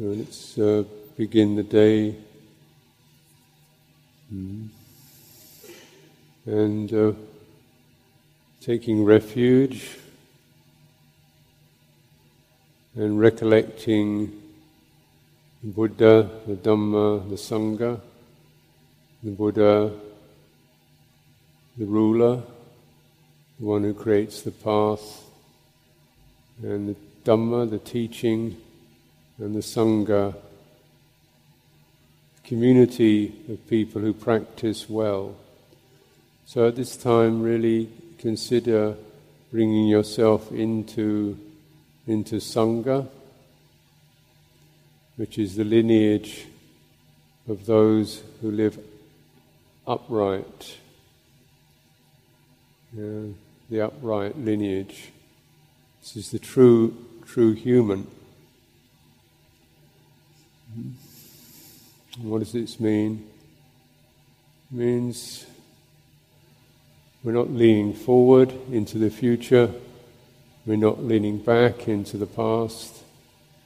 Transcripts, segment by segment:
Let's uh, begin the day. Mm. And uh, taking refuge and recollecting the Buddha, the Dhamma, the Sangha, the Buddha, the ruler, the one who creates the path, and the Dhamma, the teaching, and the Sangha, community of people who practice well. So at this time, really consider bringing yourself into, into Sangha, which is the lineage of those who live upright, yeah, the upright lineage. This is the true, true human. Mm-hmm. What does this mean? It means we're not leaning forward into the future, we're not leaning back into the past,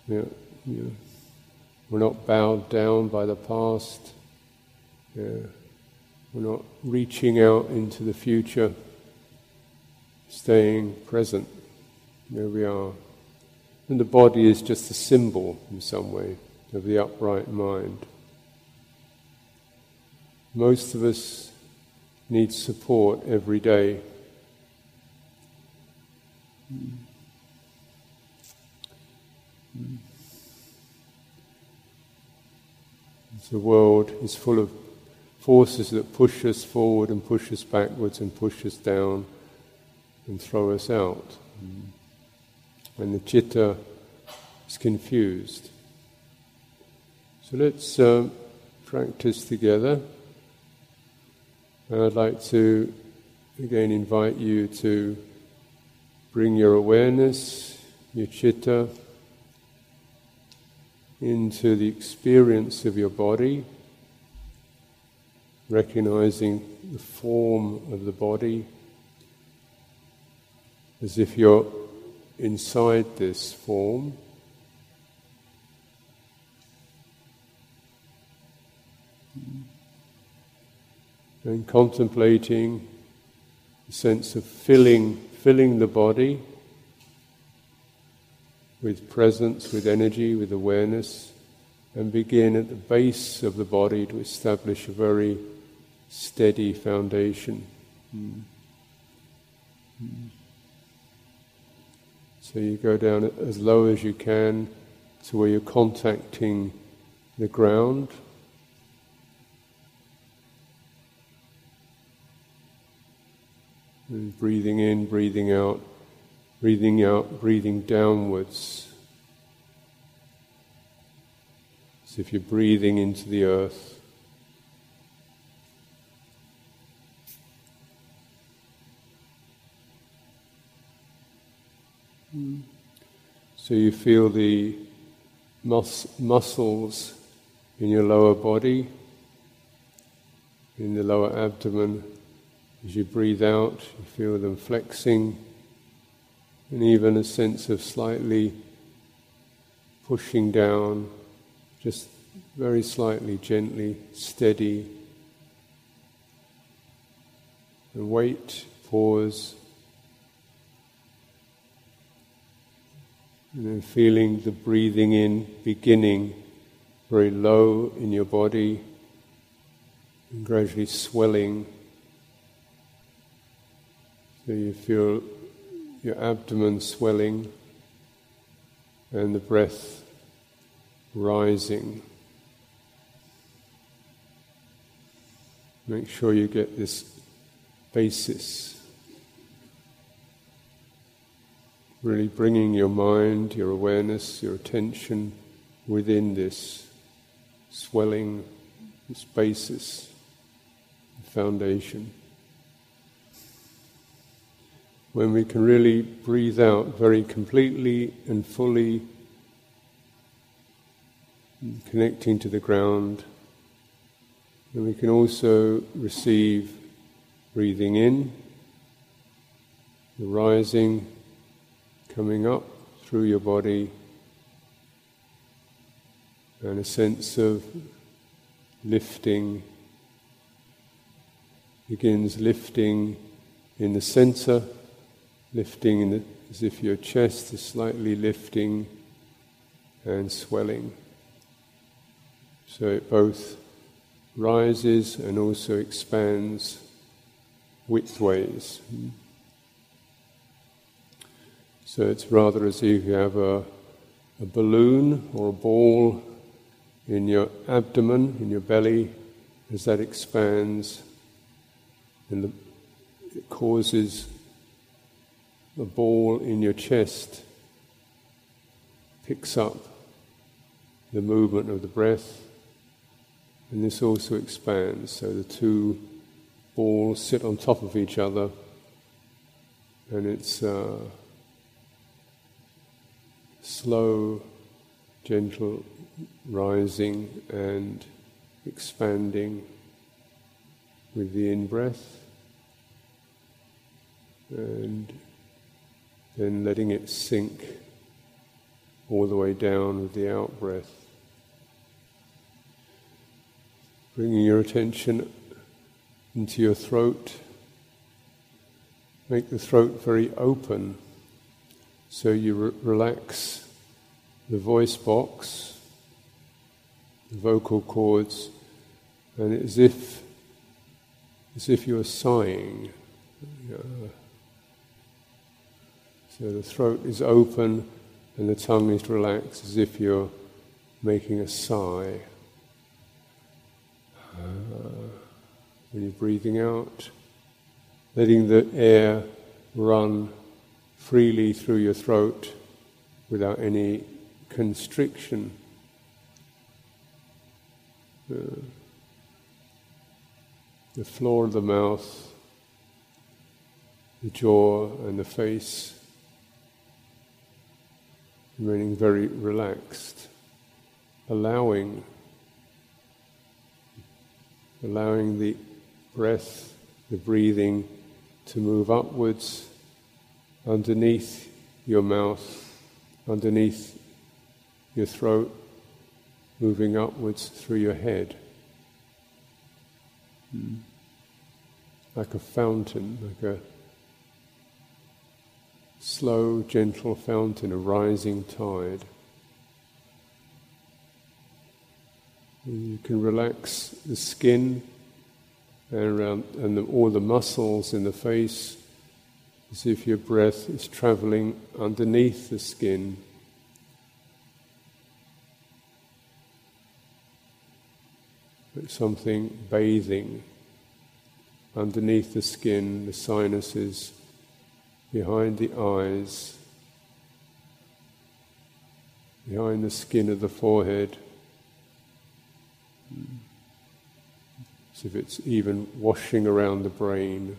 we're, you know, we're not bowed down by the past, yeah. we're not reaching out into the future, staying present. There we are. And the body is just a symbol in some way of the upright mind. Most of us need support every day. The world is full of forces that push us forward and push us backwards and push us down and throw us out. And the chitta is confused. So let's uh, practice together. And I'd like to again invite you to bring your awareness, your chitta, into the experience of your body, recognizing the form of the body as if you're inside this form. And contemplating the sense of filling, filling the body with presence, with energy, with awareness, and begin at the base of the body to establish a very steady foundation. Mm. Mm. So you go down as low as you can to where you're contacting the ground. Breathing in, breathing out, breathing out, breathing downwards. As if you're breathing into the earth. So you feel the mus- muscles in your lower body, in the lower abdomen, as you breathe out, you feel them flexing, and even a sense of slightly pushing down, just very slightly, gently, steady. And wait, pause, and then feeling the breathing in beginning very low in your body and gradually swelling so you feel your abdomen swelling and the breath rising. Make sure you get this basis. Really bringing your mind, your awareness, your attention within this swelling, this basis, the foundation when we can really breathe out very completely and fully, connecting to the ground. And we can also receive breathing in, the rising, coming up through your body, and a sense of lifting begins lifting in the center, lifting the, as if your chest is slightly lifting and swelling. So it both rises and also expands widthways. So it's rather as if you have a, a balloon or a ball in your abdomen, in your belly, as that expands, and the, it causes the ball in your chest picks up the movement of the breath, and this also expands. So the two balls sit on top of each other, and it's uh, slow, gentle rising and expanding with the in breath, and then letting it sink all the way down with the out breath. Bringing your attention into your throat. Make the throat very open so you re- relax the voice box, the vocal cords, and as if as if you're sighing. Uh, so the throat is open and the tongue is relaxed as if you're making a sigh. Ah. When you're breathing out, letting the air run freely through your throat without any constriction. The floor of the mouth, the jaw, and the face remaining very relaxed, allowing allowing the breath, the breathing to move upwards underneath your mouth, underneath your throat, moving upwards through your head. Mm. Like a fountain, like a slow, gentle fountain, a rising tide. You can relax the skin and, around, and the, all the muscles in the face as if your breath is traveling underneath the skin. Like something bathing underneath the skin, the sinuses, behind the eyes, behind the skin of the forehead. As if it's even washing around the brain.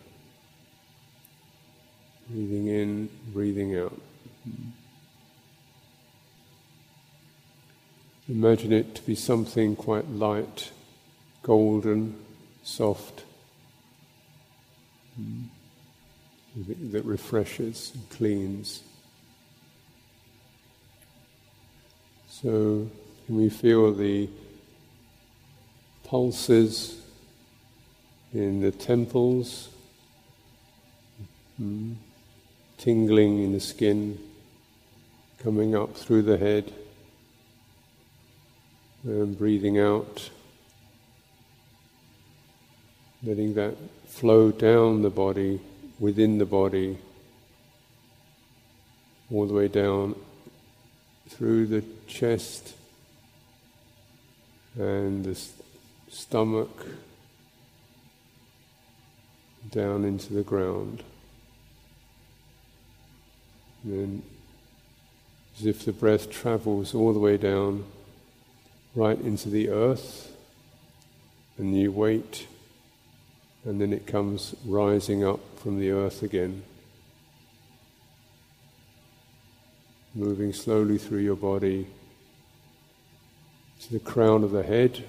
Breathing in, breathing out. Imagine it to be something quite light, golden, soft, that refreshes and cleans. So, can we feel the pulses in the temples? Mm tingling in the skin, coming up through the head, and breathing out, letting that flow down the body, within the body, all the way down through the chest and the stomach down into the ground. And then, as if the breath travels all the way down, right into the earth, and you wait, and then it comes rising up from the earth again, moving slowly through your body to the crown of the head.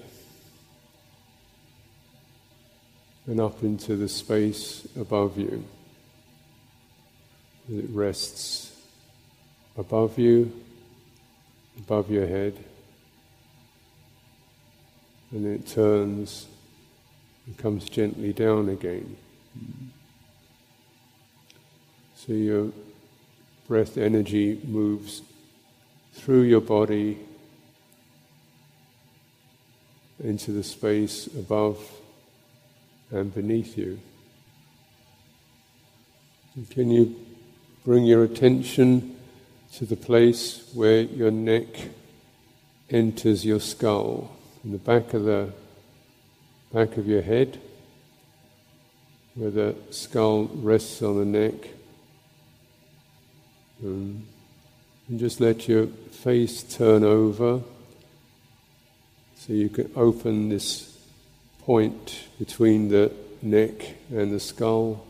And up into the space above you. It rests above you, above your head, and it turns and comes gently down again. So your breath energy moves through your body into the space above and beneath you. Can you bring your attention to the place where your neck enters your skull, in the back of the back of your head, where the skull rests on the neck. Um, and just let your face turn over so you can open this point between the neck and the skull.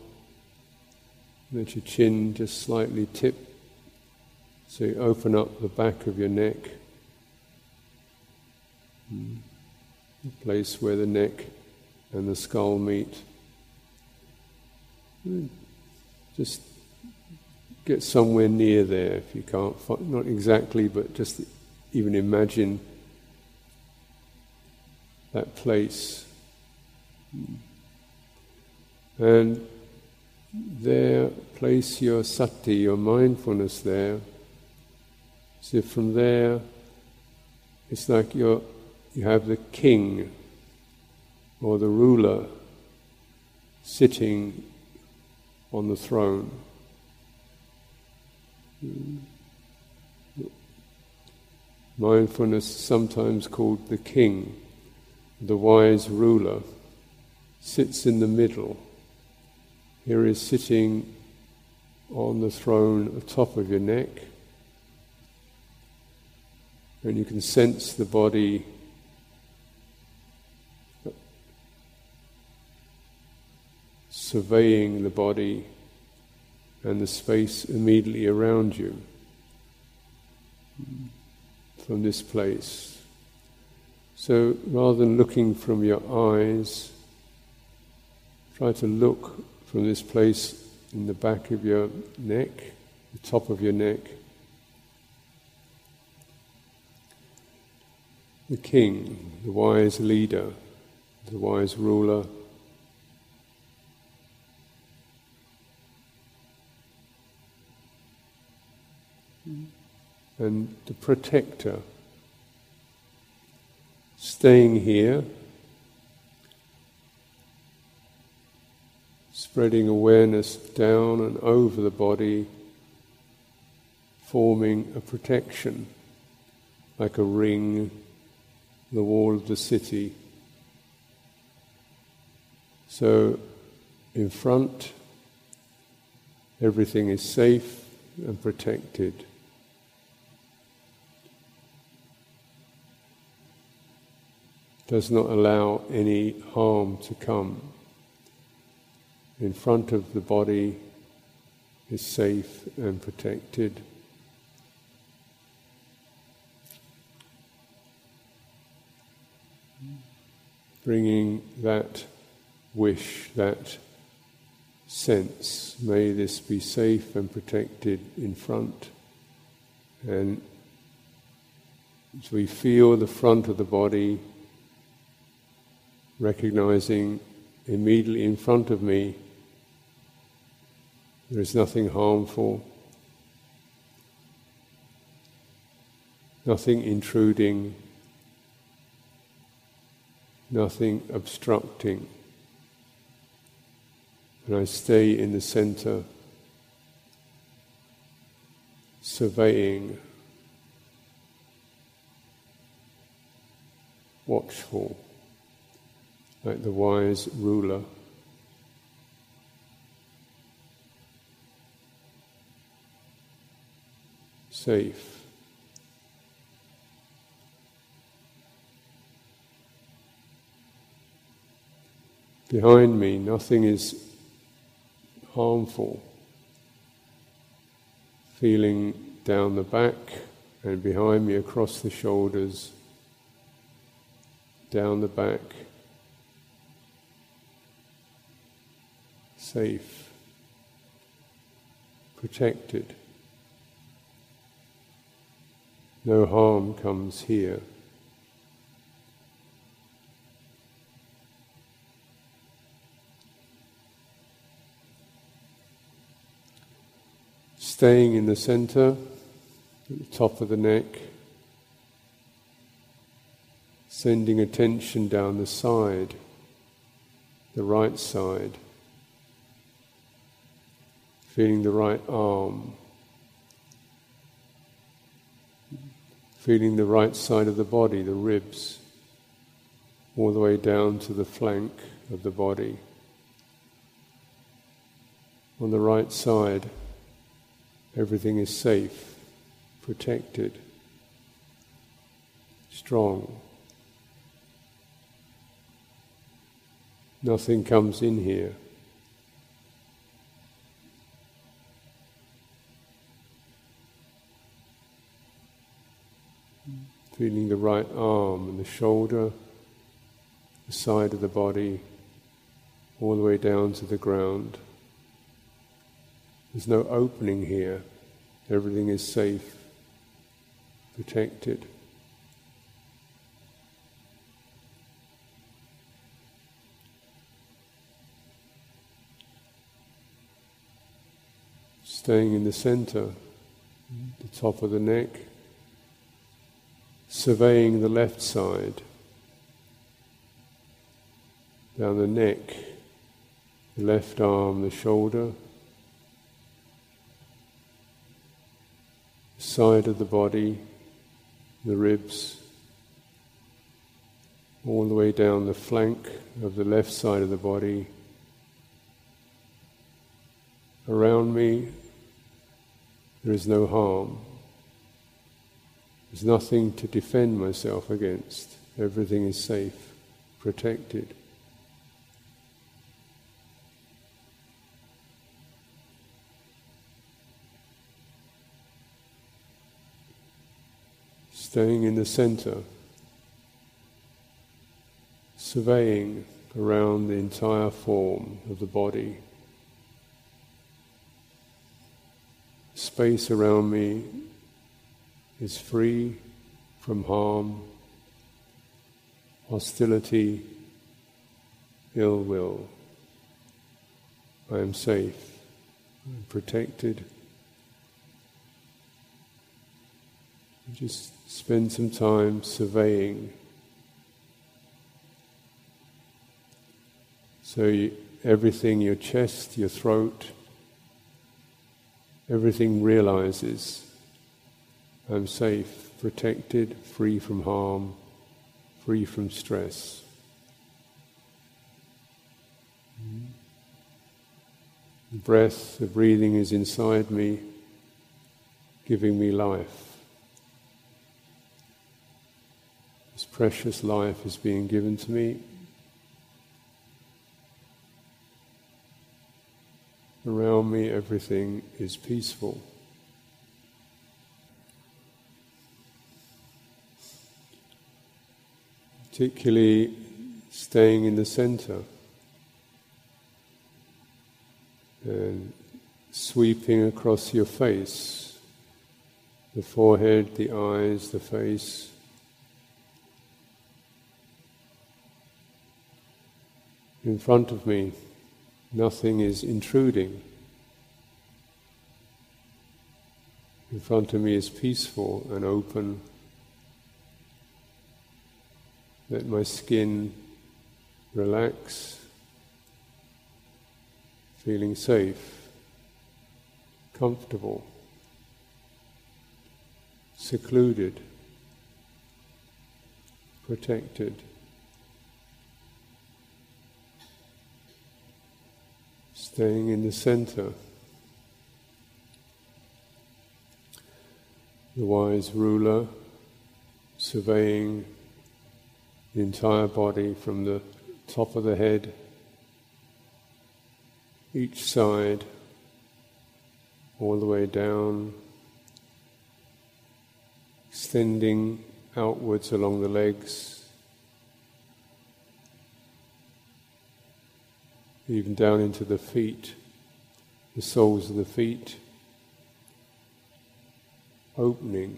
Let your chin just slightly tip so you open up the back of your neck, hmm. The place where the neck and the skull meet. Just get somewhere near there if you can't, find, not exactly, but just even imagine that place. And there, place your sati, your mindfulness there. So from there, it's like you're, you have the king or the ruler sitting on the throne. Mindfulness, sometimes called the king, the wise ruler, sits in the middle. Here is sitting on the throne at the top of your neck, and you can sense the body surveying the body and the space immediately around you from this place. So rather than looking from your eyes, try to look from this place in the back of your neck, the top of your neck. The king, the wise leader, the wise ruler, and the protector staying here, spreading awareness down and over the body, forming a protection like a ring, the wall of the city. So, in front, everything is safe and protected. Does not allow any harm to come. In front of the body is safe and protected. Bringing that wish, that sense, may this be safe and protected in front. And as we feel the front of the body recognizing immediately in front of me there is nothing harmful, nothing intruding, nothing obstructing. And I stay in the center, surveying, watchful like the wise ruler. Safe. Behind me, nothing is harmful. Feeling down the back and behind me across the shoulders, down the back. safe, protected. No harm comes here. Staying in the center, at the top of the neck, sending attention down the side, the right side feeling the right arm, feeling the right side of the body, the ribs, all the way down to the flank of the body. On the right side, everything is safe, protected, strong. Nothing comes in here. Feeling the right arm and the shoulder, the side of the body, all the way down to the ground. There's no opening here. Everything is safe, protected. Staying in the center, the top of the neck, surveying the left side, down the neck, the left arm, the shoulder, side of the body, the ribs, all the way down the flank of the left side of the body. Around me, there is no harm. There's nothing to defend myself against. Everything is safe, protected. staying in the center, surveying around the entire form of the body. Space around me is free from harm, hostility, ill will. I am safe, I'm protected. Just spend some time surveying. So, you, everything, your chest, your throat, everything realizes I'm safe, protected, free from harm, free from stress. The breath, the breathing is inside me, giving me life. This precious life is being given to me. Around me, everything is peaceful. Particularly staying in the center and sweeping across your face, the forehead, the eyes, the face. in front of me, nothing is intruding. In front of me is peaceful and open. Let my skin relax, feeling safe, comfortable, secluded, protected. staying in the center. The wise ruler surveying the entire body from the top of the head, each side, all the way down, extending outwards along the legs. even down into the feet, the soles of the feet, opening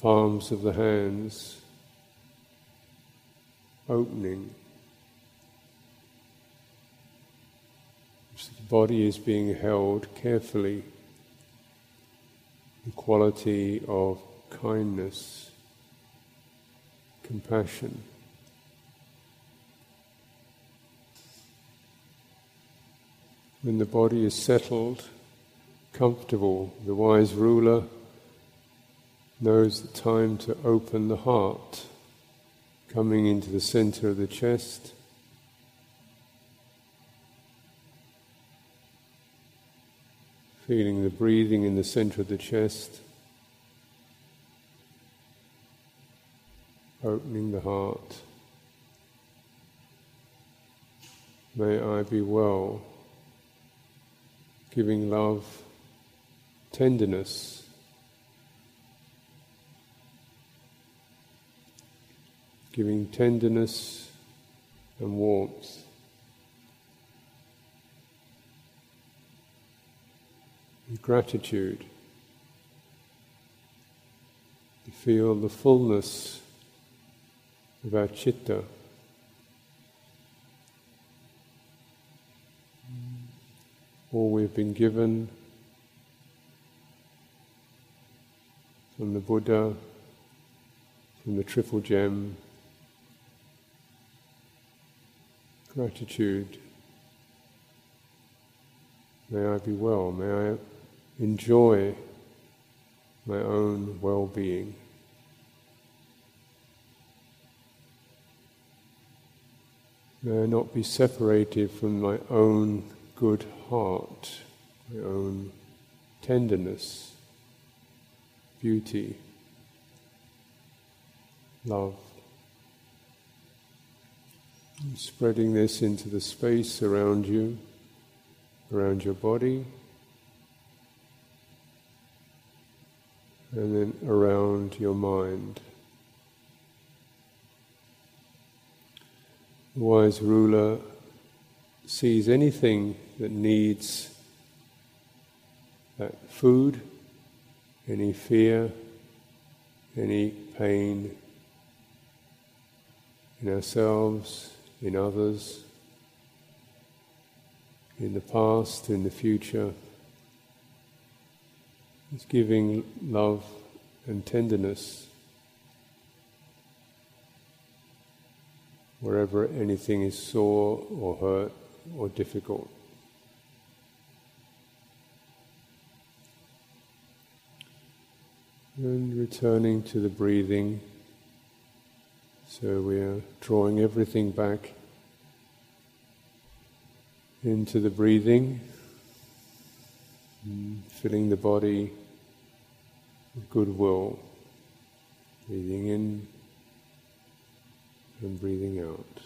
palms of the hands, opening. So the body is being held carefully. The quality of kindness, compassion. When the body is settled, comfortable, the wise ruler knows the time to open the heart, coming into the center of the chest. Feeling the breathing in the center of the chest, opening the heart. May I be well giving love, tenderness. Giving tenderness and warmth. Gratitude. To feel the fullness of our chitta. all we've been given from the Buddha, from the Triple Gem, gratitude. May I be well, may I enjoy my own well being. May I not be separated from my own good heart, my own tenderness, beauty, love. Spreading this into the space around you, around your body, and then around your mind. The wise ruler sees anything that needs that food, any fear, any pain in ourselves, in others, in the past, in the future. It's giving love and tenderness wherever anything is sore or hurt or difficult. And returning to the breathing. So we are drawing everything back into the breathing, filling the body with goodwill, breathing in and breathing out.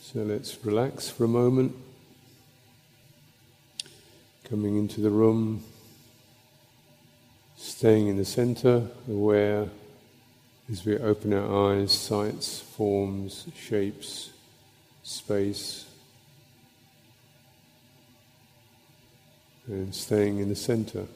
So let's relax for a moment. Coming into the room, staying in the center, aware as we open our eyes, sights, forms, shapes, space, and staying in the center.